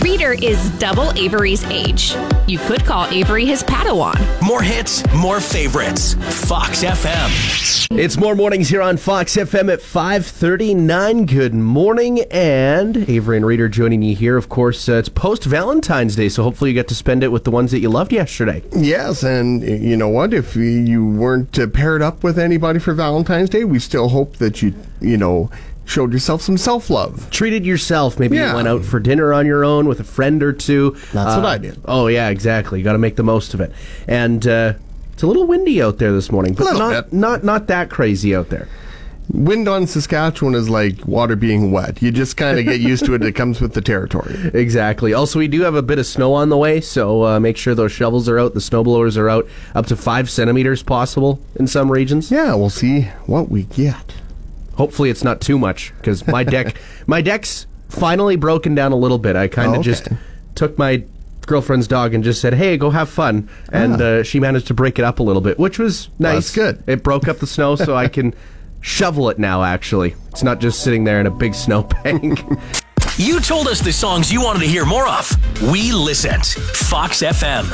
Reader is double Avery's age. You could call Avery his Padawan. More hits, more favorites. Fox FM. It's more mornings here on Fox FM at 5:39. Good morning, and Avery and Reader joining you here. Of course, uh, it's post Valentine's Day, so hopefully you get to spend it with the ones that you loved yesterday. Yes, and you know what? If you weren't uh, paired up with anybody for Valentine's Day, we still hope that you, you know, showed yourself some self love. Treated yourself. Maybe Yeah. you went out for dinner on your own with a friend or two. That's what I did. Oh yeah, exactly. You got to make the most of it. And uh, it's a little windy out there this morning, but Little not bit. not not that crazy out there. Wind on Saskatchewan is like water being wet. You just kind of get used to it. It comes with the territory. Exactly. Also, we do have a bit of snow on the way, so uh, make sure those shovels are out, the snow blowers are out, up to five centimeters possible in some regions. Yeah, we'll see what we get. Hopefully, it's not too much because my deck, my deck's finally broken down a little bit. I kind of Oh, okay. just took my girlfriend's dog and just said, "Hey, go have fun," and uh, she managed to break it up a little bit, which was nice. that's good. It broke up the snow, so I can shovel it now. Actually, it's not just sitting there in a big snowbank. You told us the songs you wanted to hear more of. We listened. Fox FM.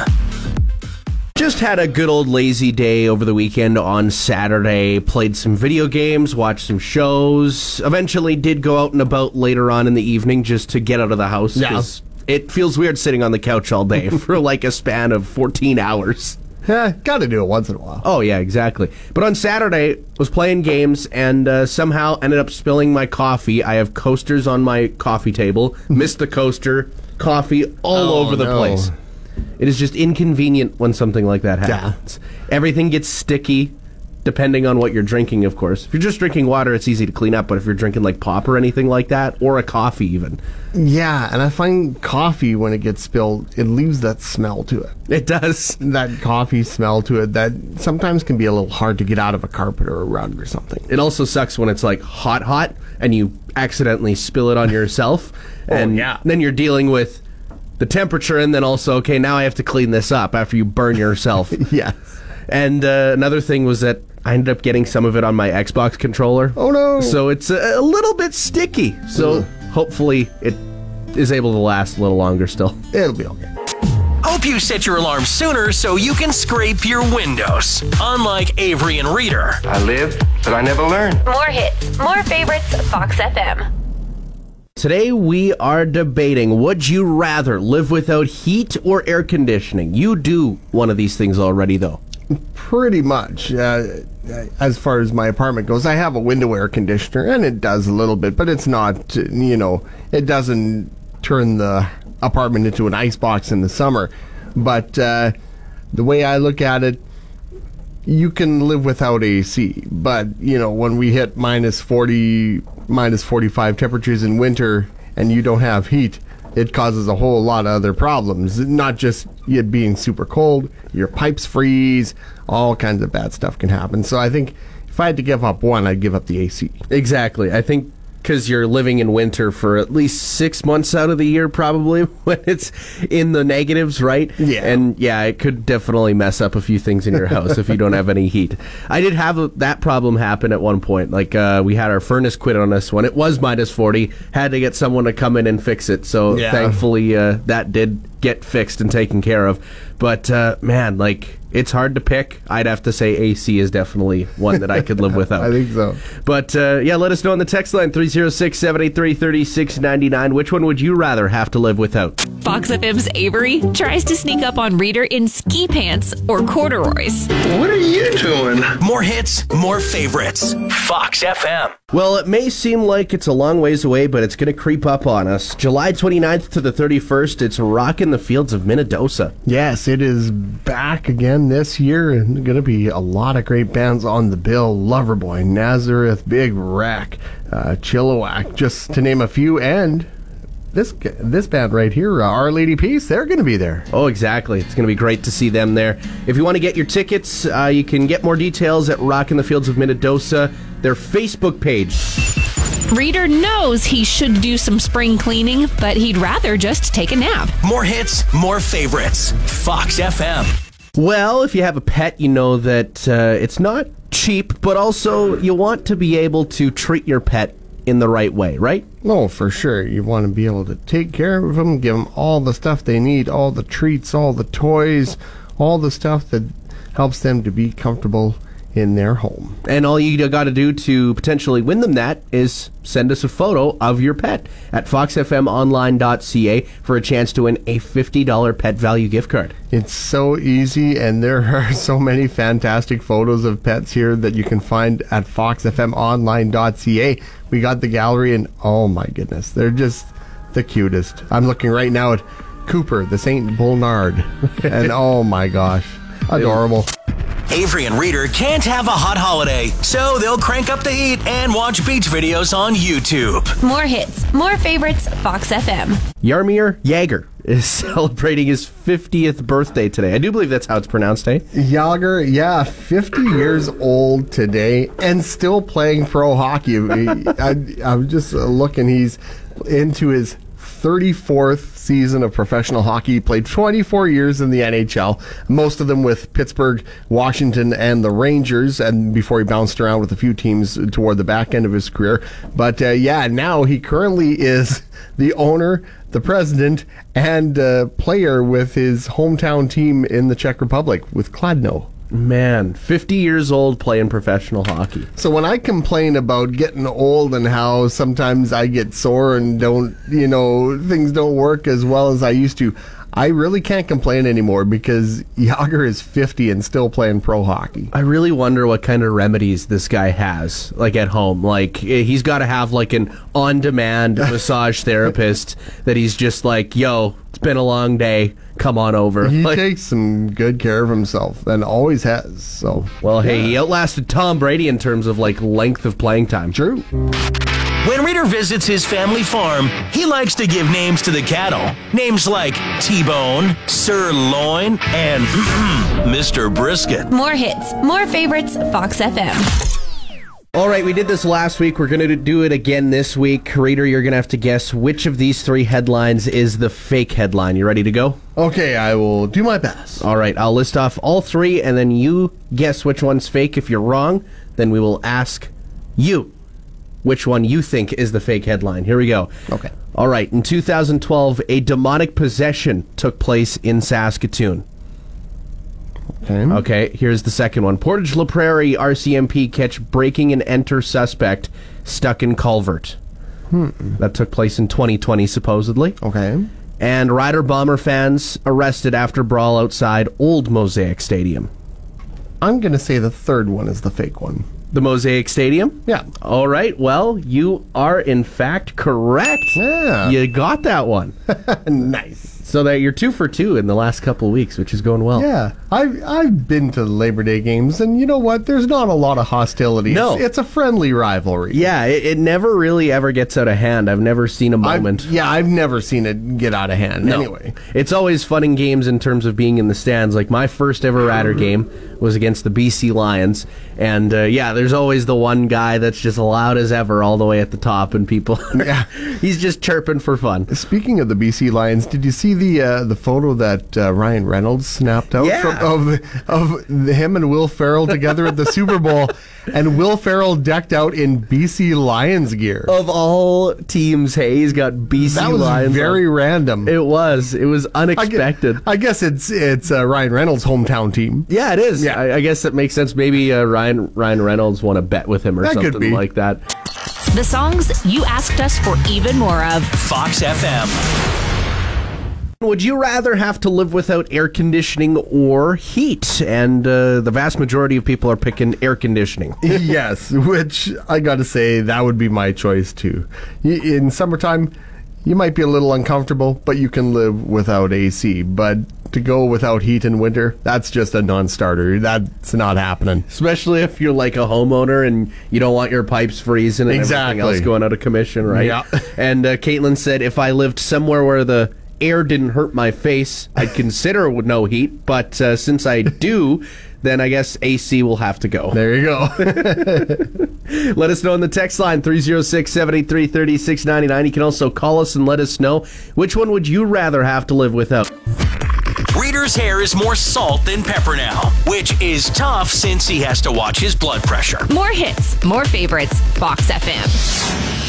Just had a good old lazy day over the weekend on Saturday. Played some video games, watched some shows. Eventually, did go out and about later on in the evening just to get out of the house. Yeah. It feels weird sitting on the couch all day for like a span of 14 hours. Eh, gotta do it once in a while. Oh yeah, exactly. But on Saturday, was playing games and uh, somehow ended up spilling my coffee. I have coasters on my coffee table. Missed the coaster, coffee all Oh, over the no. place. It is just inconvenient when something like that happens. Everything gets sticky, depending on what you're drinking, of course. If you're just drinking water, it's easy to clean up. But if you're drinking like pop or anything like that, or a coffee even, Yeah, and I find coffee when it gets spilled, it leaves that smell to it. it does. That coffee smell to it that sometimes can be a little hard to get out of a carpet or a rug or something. It also sucks when it's like hot, hot, and you accidentally spill it on yourself, oh, and yeah. then you're dealing with the temperature, and then also, okay, now I have to clean this up after you burn yourself. Yes. And uh, another thing was that I ended up getting some of it on my Xbox controller. Oh, no. So it's a, a little bit sticky. So hopefully it is able to last a little longer still. It'll be okay. Hope you set your alarm sooner so you can scrape your windows. Unlike Avery and Reader. I live, but I never learn. More hits, more favorites, Fox FM. Today we are debating would you rather live without heat or air conditioning? You do one of these things already though. Pretty much. Uh, as far as my apartment goes, I have a window air conditioner, and it does a little bit, but it's not, uh, you know, it doesn't turn the apartment into an ice box in the summer. But uh, the way I look at it, you can live without AC. But, you know, when we hit minus 40, minus 45 temperatures in winter and you don't have heat, it causes a whole lot of other problems. Not just it being super cold, your pipes freeze, all kinds of bad stuff can happen. So I think if I had to give up one, I'd give up the AC. Exactly. I think because you're living in winter for at least six months out of the year, probably when it's in the negatives, right? Yeah. And yeah, it could definitely mess up a few things in your house if you don't have any heat. I did have a, that problem happen at one point. Like uh, we had our furnace quit on us when it was minus forty. Had to get someone to come in and fix it. So Yeah. thankfully uh, that did get fixed and taken care of. But uh, man, like it's hard to pick. I'd have to say AC is definitely one that I could live without. I think so. But uh, yeah, let us know on the text line 306 783 3699. Which one would you rather have to live without? Fox FM's Avery tries to sneak up on Reader in ski pants or corduroys. What are you doing? More hits, more favorites. Fox FM. Well, it may seem like it's a long ways away, but it's going to creep up on us. July 29th to the 31st, it's rocking the fields of Minnedosa. Yes, it is back again this year, and going to be a lot of great bands on the bill. Loverboy, Nazareth, Big Wreck, uh, Chilliwack, just to name a few, and this this band right here, uh, Our Lady Peace, they're going to be there. Oh, exactly. It's going to be great to see them there. If you want to get your tickets, uh, you can get more details at Rockin' the Fields of Minnedosa, their Facebook page. Reader knows he should do some spring cleaning, but he'd rather just take a nap. More hits, more favorites. Fox FM. Well, if you have a pet, you know that uh, it's not cheap, but also you want to be able to treat your pet in the right way, right? No, for sure. You want to be able to take care of them, give them all the stuff they need, all the treats, all the toys, all the stuff that helps them to be comfortable in their home. And all you got to do to potentially win them that is send us a photo of your pet at foxfmonline.ca for a chance to win a $50 Pet Valu gift card. It's so easy, and there are so many fantastic photos of pets here that you can find at foxfmonline.ca. We got the gallery, and oh my goodness, they're just the cutest. I'm looking right now at Cooper, the St. Bernard, and oh my gosh, adorable. Avery and Reader can't have a hot holiday, so they'll crank up the heat and watch beach videos on YouTube. More hits, more favorites, Fox FM. Jaromir Jagr is celebrating his 50th birthday today. I do believe that's how it's pronounced, eh? Yager, yeah, 50 years old today and still playing pro hockey. I, am just looking, he's into his 34th season of professional hockey. Played 24 years in the NHL, most of them with Pittsburgh, Washington, and the Rangers, and before he bounced around with a few teams toward the back end of his career. But uh, yeah, now he currently is the owner, the president, and uh, player with his hometown team in the Czech Republic with Kladno. Man, 50 years old playing professional hockey. So when I complain about getting old and how sometimes I get sore and don't, you know, things don't work as well as I used to, I really can't complain anymore because Jagr is 50 and still playing pro hockey. I really wonder what kind of remedies this guy has, like at home. Like eh, he's got to have like an on-demand massage therapist that he's just like, "Yo, it's been a long day. Come on over." He like, takes some good care of himself and always has. So, well, hey, he outlasted Tom Brady in terms of like length of playing time. True. When Reader visits his family farm, he likes to give names to the cattle. Names like T-Bone, Sirloin, and Mr. Brisket. More hits, more favorites, Fox FM. All right, we did this last week. We're going to do it again this week. Reader, you're going to have to guess which of these three headlines is the fake headline. You ready to go? Okay, I will do my best. All right, I'll list off all three, and then you guess which one's fake. If you're wrong, then we will ask you which one you think is the fake headline. Here we go. Okay. All right. In 2012, a demonic possession took place in Saskatoon. Okay. Okay, here's the second one. Portage La Prairie RCMP catch breaking and enter suspect stuck in culvert. Hmm. That took place in 2020, supposedly. Okay. And Rider Bomber fans arrested after brawl outside Old Mosaic Stadium. I'm going to say the third one is the fake one. The Mosaic Stadium? Yeah. All right. Well, you are in fact correct. Yeah. You got that one. nice. So that you're two for two in the last couple weeks, which is going well. Yeah, I've I've been to Labor Day games, and you know what? There's not a lot of hostility. No. it's, it's a friendly rivalry. Yeah, it, it never really ever gets out of hand. I've never seen a I've- moment. yeah, I've never seen it get out of hand. No. Anyway, It's always fun in games in terms of being in the stands. Like my first ever Rider game was against the BC Lions, and uh, yeah, there's always the one guy that's just loud as ever all the way at the top, and people, Yeah. he's just chirping for fun. speaking of the BC Lions, did you see the uh, the photo that uh, Ryan Reynolds snapped out Yeah. from, of of him and Will Ferrell together at the Super Bowl, and Will Ferrell decked out in BC Lions gear? Of all teams, hey, he's got BC Lions that was Lions. very on. random. It was. It was I gue- unexpected. I guess it's it's uh, Ryan Reynolds' hometown team. yeah, it is. Yeah. I, I guess that makes sense. Maybe uh, Ryan Ryan Reynolds won a bet with him or That could something be. like that. The songs you asked us for even more of. Fox FM. Would you rather have to live without air conditioning or heat? And uh, the vast majority of people are picking air conditioning. yes, which I got to say that would be my choice too. In summertime, you might be a little uncomfortable, but you can live without AC. But to go without heat in winter, that's just a non-starter. That's not happening. Especially if you're like a homeowner and you don't want your pipes freezing and Exactly. everything else going out of commission, right? Yeah. And uh, Caitlin said if I lived somewhere where the air didn't hurt my face, I'd consider it with no heat. But uh, since I do, then I guess AC will have to go. There you go. Let us know in the text line 306 783 3699. You can also call us and let us know which one would you rather have to live without. Reader's hair is more salt than pepper now, which is tough since he has to watch his blood pressure. More hits, more favorites. Fox FM.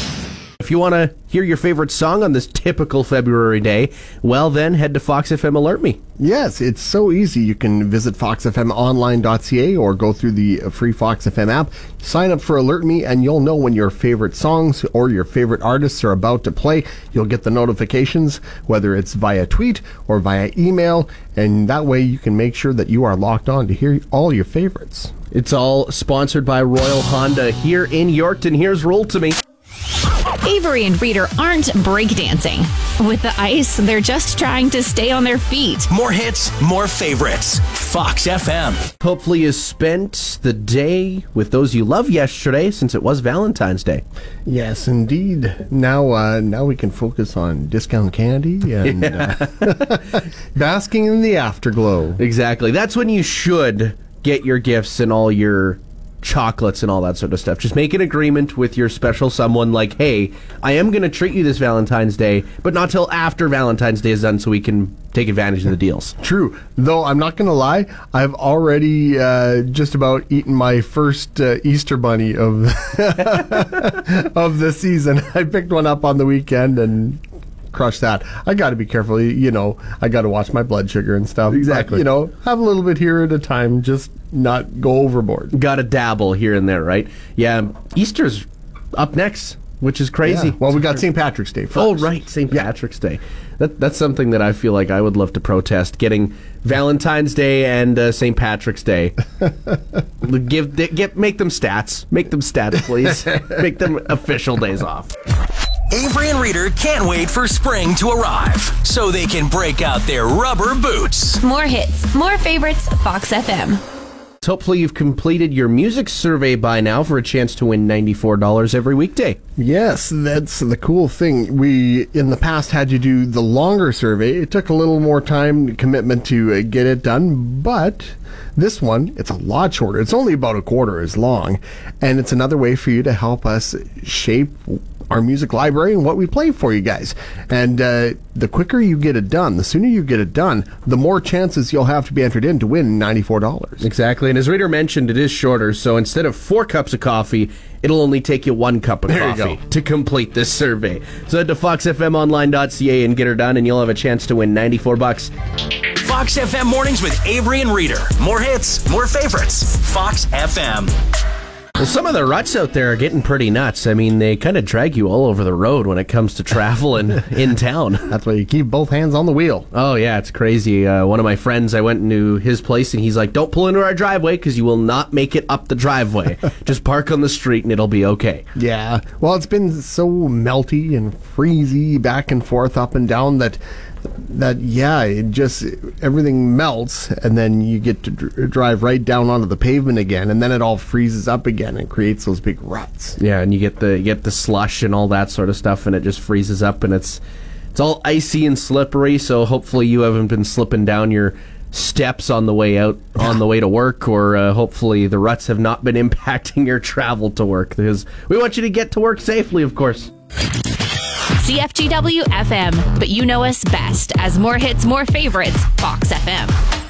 If you want to hear your favorite song on this typical February day, well, then head to Fox FM Alert Me. Yes, it's so easy. You can visit foxfmonline.ca or go through the uh, free Fox FM app, sign up for Alert Me, and you'll know when your favorite songs or your favorite artists are about to play. You'll get the notifications, whether it's via tweet or via email, and that way you can make sure that you are locked on to hear all your favorites. It's all sponsored by Royal Honda here in Yorkton. Here's Roll to Me. Avery and Reader aren't breakdancing. With the ice, they're just trying to stay on their feet. More hits, more favorites. Fox FM. Hopefully, you spent the day with those you love yesterday since it was Valentine's Day. Yes, indeed. Now, uh, now we can focus on discount candy and uh, basking in the afterglow. Exactly. That's when you should get your gifts and all your chocolates and all that sort of stuff. Just make an agreement with your special someone like, hey, I am going to treat you this Valentine's Day, but not till after Valentine's Day is done so we can take advantage of the deals. True, though I'm not going to lie. I've already uh, just about eaten my first uh, Easter bunny of of the season. I picked one up on the weekend and crushed that. I got to be careful. You- know, I got to watch my blood sugar and stuff. But, Exactly. you know, have a little bit here at a time. Just not go overboard. Got to dabble here and there, right? Yeah, Easter's up next, which is crazy. Yeah. Well, we got St. Patrick's Day. First. Oh, right, St. Patrick's Day. That, that's something that I feel like I would love to protest. Getting Valentine's Day and uh, St. Patrick's Day. Give, get, make them stats. Make them stats, please. make them official days off. Avery and Reader can't wait for spring to arrive so they can break out their rubber boots. More hits, more favorites. Fox FM. Hopefully, you've completed your music survey by now for a chance to win $94 every weekday. Yes, that's the cool thing. We in the past had to do the longer survey. It took a little more time, commitment to uh, get it done, but this one it's a lot shorter. It's only about a quarter as long, and it's another way for you to help us shape our music library and what we play for you guys. And uh, the quicker you get it done, the sooner you get it done, the more chances you'll have to be entered in to win ninety-four dollars. Exactly. And as Reader mentioned, it is shorter. So instead of four cups of coffee, it'll only take you one cup of There coffee to complete this survey. So head to foxfmonline.ca and get her done, and you'll have a chance to win 94 bucks. Fox FM mornings with Avery and Reader. More hits, more favorites. Fox FM. Well, some of the ruts out there are getting pretty nuts. I mean, they kind of drag you all over the road when it comes to traveling in town. That's why you keep both hands on the wheel. Oh yeah, it's crazy. Uh, one of my friends, I went into his place and he's like, "Don't pull into our driveway because you will not make it up the driveway. Just park on the street and it'll be okay." Yeah. Well, it's been so melty and freezy back and forth, up and down that that yeah, it just everything melts, and then you get to dr- drive right down onto the pavement again, and then it all freezes up again and creates those big ruts. Yeah, and you get the you get the slush and all that sort of stuff, and it just freezes up, and it's it's all icy and slippery. So hopefully you haven't been slipping down your steps on the way out on the way to work, or uh, hopefully the ruts have not been impacting your travel to work because we want you to get to work safely, of course. CFGW FM, but you know us best as more hits, more favorites. Fox FM.